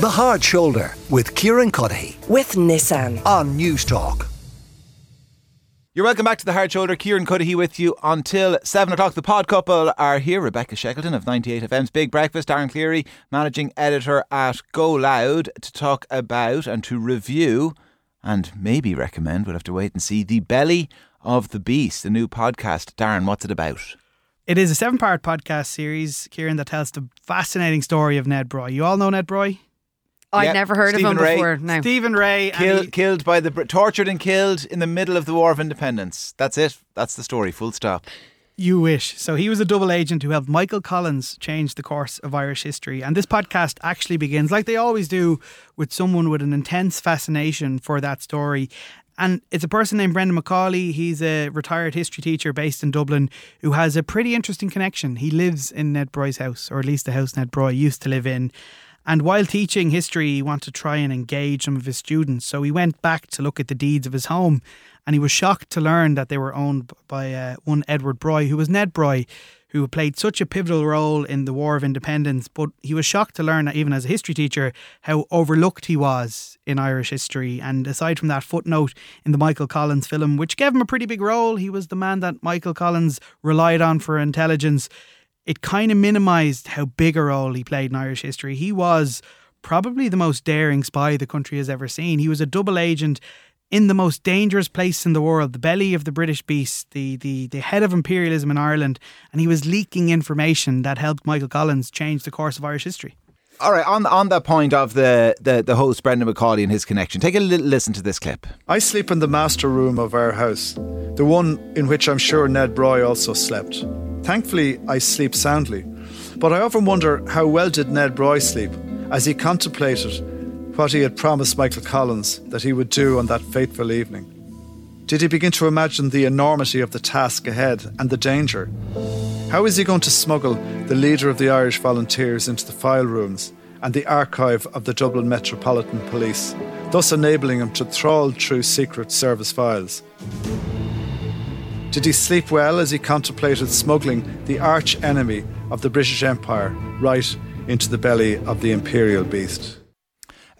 The Hard Shoulder with Kieran Cuddihy with Nissan. on News Talk. You're welcome back to the Hard Shoulder. Kieran Cuddihy with you until 7 o'clock. The pod couple are here. Rebecca Shackleton of 98FM's Big Breakfast, Darren Cleary, managing editor at Go Loud, to talk about and to review and maybe recommend, we'll have to wait and see, The Belly of the Beast, the new podcast. Darren, what's it about? It is a seven part podcast series, Kieran, that tells the fascinating story of Ned Broy. You all know Ned Broy? Oh, I'd Yeah, never heard Stephen of him Ray. before. No. Stephen Ray. and Kill, he- killed by the tortured and killed in the middle of the War of Independence. That's it. That's the story. Full stop. You wish. So he was a double agent who helped Michael Collins change the course of Irish history. And this podcast actually begins, like they always do, with someone with an intense fascination for that story. And it's a person named Brendan Macaulay. He's a retired history teacher based in Dublin who has a pretty interesting connection. He lives in Ned Broy's house, or at least the house Ned Broy used to live in. And while teaching history, he wanted to try and engage some of his students. So he went back to look at the deeds of his home. And he was shocked to learn that they were owned by uh, one Edward Broy, who was Ned Broy, who played such a pivotal role in the War of Independence. But he was shocked to learn, even as a history teacher, how overlooked he was in Irish history. And aside from that footnote in the Michael Collins film, which gave him a pretty big role, he was the man that Michael Collins relied on for intelligence it kind of minimised how big a role he played in Irish history. He was probably the most daring spy the country has ever seen. He was a double agent in the most dangerous place in the world, the belly of the British beast, the, the, the head of imperialism in Ireland, and he was leaking information that helped Michael Collins change the course of Irish history. All right, on on that point of the, the, the host, Brendan Macaulay and his connection, take a little listen to this clip. I sleep in the master room of our house, the one in which I'm sure Ned Broy also slept. Thankfully, I sleep soundly, but I often wonder how well did Ned Broy sleep as he contemplated what he had promised Michael Collins that he would do on that fateful evening. Did he begin to imagine the enormity of the task ahead and the danger? How is he going to smuggle the leader of the Irish volunteers into the file rooms and the archive of the Dublin Metropolitan Police, thus enabling him to trawl through Secret Service files? Did he sleep well as he contemplated smuggling the arch enemy of the British Empire right into the belly of the imperial beast?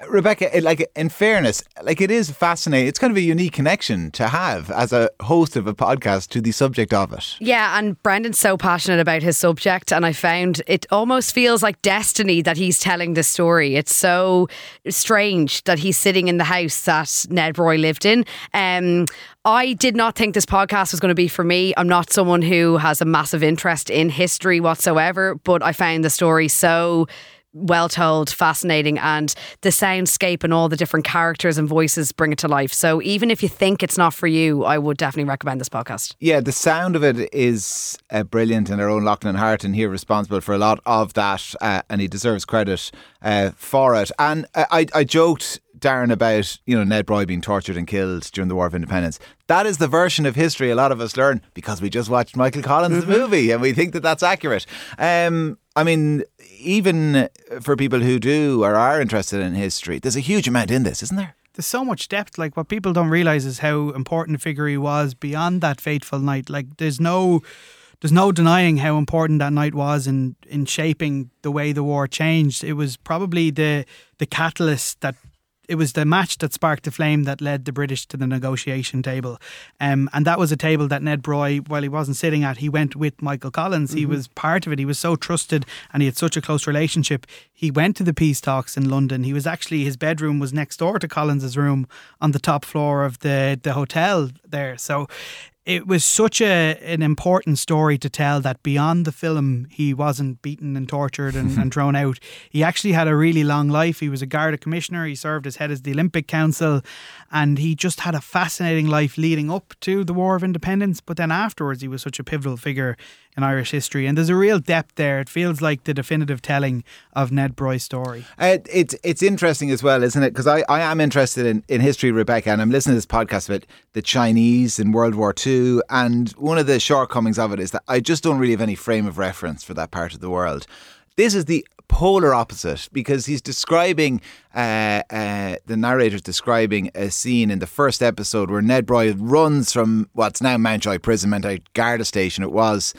Rebecca, like in fairness, like it is fascinating. It's kind of a unique connection to have as a host of a podcast to the subject of it. Yeah, and Brendan's so passionate about his subject, and I found it almost feels like destiny that he's telling this story. It's so strange that he's sitting in the house that Ned Broy lived in. Um, I did not think this podcast was going to be for me. I'm not someone who has a massive interest in history whatsoever, but I found the story so well told, fascinating, and the soundscape and all the different characters and voices bring it to life. So even if you think it's not for you, I would definitely recommend this podcast. Yeah, the sound of it is uh, brilliant, and our own Lachlan Harton here responsible for a lot of that, uh, and he deserves credit uh, for it. And uh, I, I joked. Darren, about you know Ned Broy being tortured and killed during the War of Independence. That is the version of history a lot of us learn because we just watched Michael Collins' the movie and we think that that's accurate. Um, I mean, even for people who do or are interested in history, there's a huge amount in this, isn't there? There's so much depth. Like what people don't realize is how important a figure he was beyond that fateful night. Like there's no there's no denying how important that night was in in shaping the way the war changed. It was probably the the catalyst that it was the match that sparked the flame that led the British to the negotiation table. Um, and that was a table that Ned Broy, while he wasn't sitting at, he went with Michael Collins. He was part of it. He was so trusted and he had such a close relationship. He went to the peace talks in London. He was actually, his bedroom was next door to Collins's room on the top floor of the, the hotel there. So it was such a an important story to tell that beyond the film he wasn't beaten and tortured and, and thrown out. He actually had a really long life. He was a Garda commissioner. He served as head of the Olympic Council, and he just had a fascinating life leading up to the War of Independence. But then afterwards, he was such a pivotal figure in Irish history, and there's a real depth there. It feels like the definitive telling of Ned Broy's story. Uh, it's it's interesting as well, isn't it? Because I, I am interested in, in history, Rebecca, and I'm listening to this podcast about the Chinese in World War II. And one of the shortcomings of it is that I just don't really have any frame of reference for that part of the world. This is the polar opposite because he's describing uh, uh, the narrator's describing a scene in the first episode where Ned Broy runs from what's now Mountjoy Prison, Mountjoy Garda Station. It was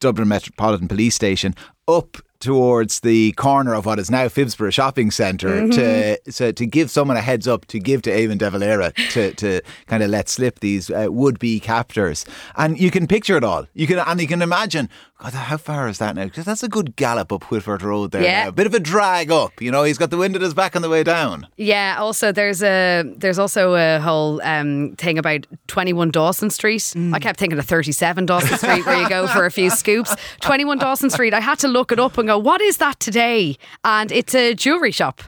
Dublin Metropolitan Police Station up towards the corner of what is now Phibsborough Shopping center Mm-hmm. to so to give someone a heads up to give to Eamon De Valera to, to kind of let slip these uh, would be captors. And you can picture it all. You can and you can imagine. God, how far is that now? Because that's a good gallop up Whitworth Road there. Yeah. now. A bit of a drag up. You know, he's got the wind at his back on the way down. Yeah. Also, there's a there's also a whole um, thing about 21 Dawson Street. I kept thinking of 37 Dawson Street, where you go for a few scoops. 21 Dawson Street. I had to look it up and go, what is that today? And it's a jewelry shop.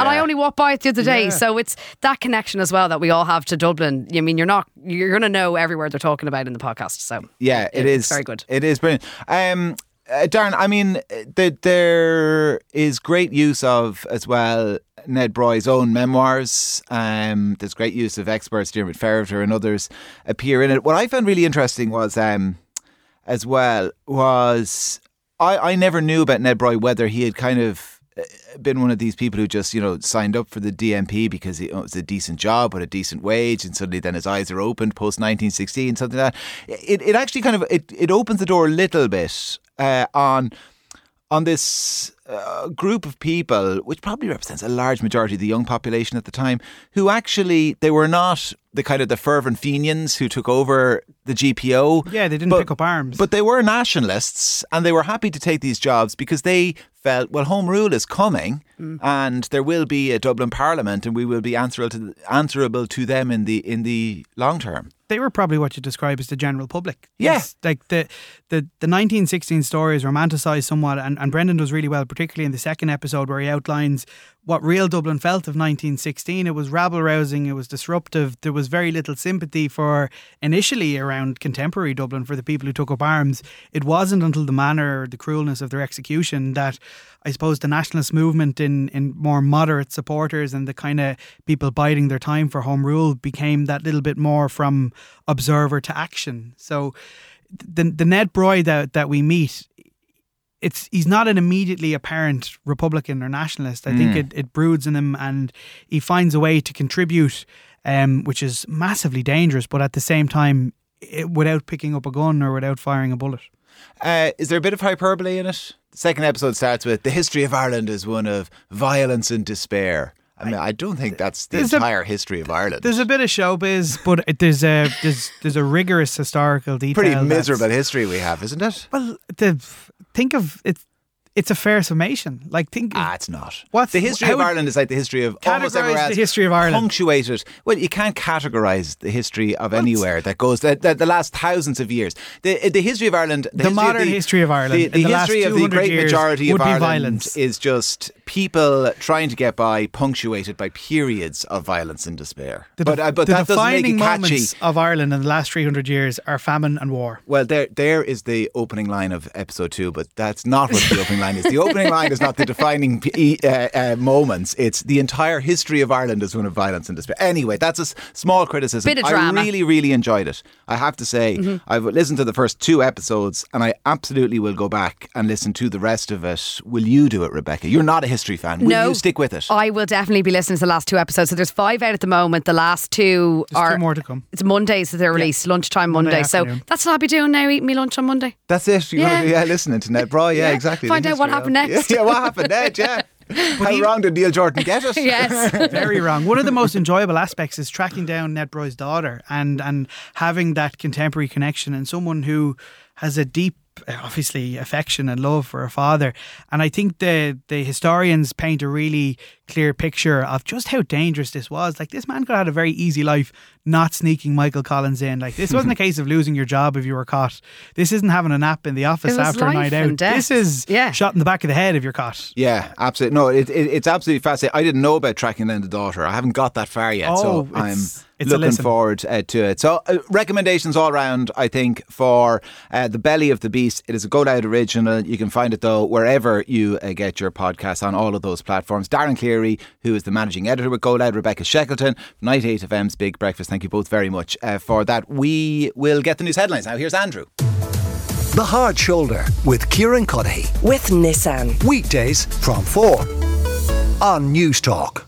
And I only walked by it the other day, Yeah. so it's that connection as well that we all have to Dublin. I mean, you're not you're going to know everywhere they're talking about in the podcast. So Yeah, it it's very good. It is brilliant. Um, uh, Darren, I mean, th- there is great use of as well Ned Broy's own memoirs. Um, there's great use of experts, Diarmaid Ferriter and others appear in it. What I found really interesting was, um, as well, was I, I never knew about Ned Broy whether he had kind of uh, been one of these people who just you know signed up for the DMP because it was a decent job with a decent wage, and suddenly then his eyes are opened post 1916, something like that. It it actually kind of it, it opens the door a little bit uh, on on this uh, group of people, which probably represents a large majority of the young population at the time, who actually they were not the kind of the fervent Fenians who took over the GPO. Yeah, they didn't But- pick up arms. But they were nationalists and they were happy to take these jobs because they felt, well, Home Rule is coming and there will be a Dublin Parliament and we will be answerable to, answerable to them in the in the long term. they were probably what you describe as the general public. Yeah. Like the the the 1916 story is romanticised somewhat, and, and Brendan does really well, particularly in the second episode where he outlines what real Dublin felt of 1916. It was rabble rousing, it was disruptive. There was very little sympathy for initially around contemporary Dublin for the people who took up arms. It wasn't until the manner, the cruelness of their execution that I suppose the nationalist movement in, in more moderate supporters and the kind of people biding their time for home rule became that little bit more from observer to action. So the the Ned Broy that, that we meet, it's he's not an immediately apparent Republican or nationalist. I think it, it broods in him and he finds a way to contribute, um, which is massively dangerous, but at the same time, it, without picking up a gun or without firing a bullet. Uh, is there a bit of hyperbole in it? The second episode starts with the history of Ireland is one of violence and despair. I mean, I don't think that's the There's a- entire history of Ireland. There's a bit of showbiz, but it- there's a there's there's a rigorous historical detail. pretty miserable history we have, isn't it? Well, the think of it's it's a fair summation. Like think Ah, it's not. What's- the history of Ireland is like the history of almost everywhere the history of Ireland. Punctuated. Well, you can't categorise the history of anywhere that goes the, the, the last thousands of years. The the history of Ireland, the, The history modern of history of Ireland the, in the the last history of the great majority of Ireland violence. is just people trying to get by, punctuated by periods of violence and despair. the, but uh, but the that doesn't make defining it catchy. moments of Ireland in the last 300 years are famine and war. Well, there, there is the opening line of episode two, but that's not what the opening line is. The opening line is not the defining p- uh, uh, moments. It's the entire history of Ireland is one of violence and despair. Anyway, that's a s- small criticism. Bit of drama. Mm-hmm. I really, really enjoyed it. I have to say, I've listened to the first two episodes, and I absolutely will go back and listen to the rest of it. Will you do it, Rebecca? You're not a history fan. Will no, you stick with it? I will definitely be listening to the last two episodes. So there's five out at the moment. The last two There's are two more to come. It's Mondays that they're released, lunchtime Monday. Monday so that's what I'll be doing now, eating me lunch on Monday. That's it. You're Yeah. gonna be yeah, listening to Ned Broy. Yeah, Yeah. exactly. Find out what happened of- next. Yeah, what happened next? Yeah. How wrong did Neil Jordan get it? Yes. Very wrong. One of the most enjoyable aspects is tracking down Ned Broy's daughter and and having that contemporary connection and someone who has a deep obviously affection and love for her father. And I think the the historians paint a really clear picture of just how dangerous this was. Like this man could have had a very easy life not sneaking Michael Collins in like this wasn't a case of losing your job if you were caught this isn't having a nap in the office after a night out death. this is Yeah. shot in the back of the head if you're caught Yeah, absolutely. No, it, it, it's absolutely fascinating. I didn't know about tracking down the daughter. I haven't got that far yet, Oh, so it's- I'm it's looking forward uh, to it. So, uh, recommendations all round, I think, for uh, The Belly of the Beast. It is a Go Loud original. You can find it, though, wherever you uh, get your podcasts on all of those platforms. Darren Cleary, who is the managing editor with Go Loud, Rebecca Shackleton, 98FM's Big Breakfast. Thank you both very much uh, for that. We will get the news headlines now. Here's Andrew. The Hard Shoulder with Kieran Cuddihy. with Nissan. Weekdays from 4 on News Talk.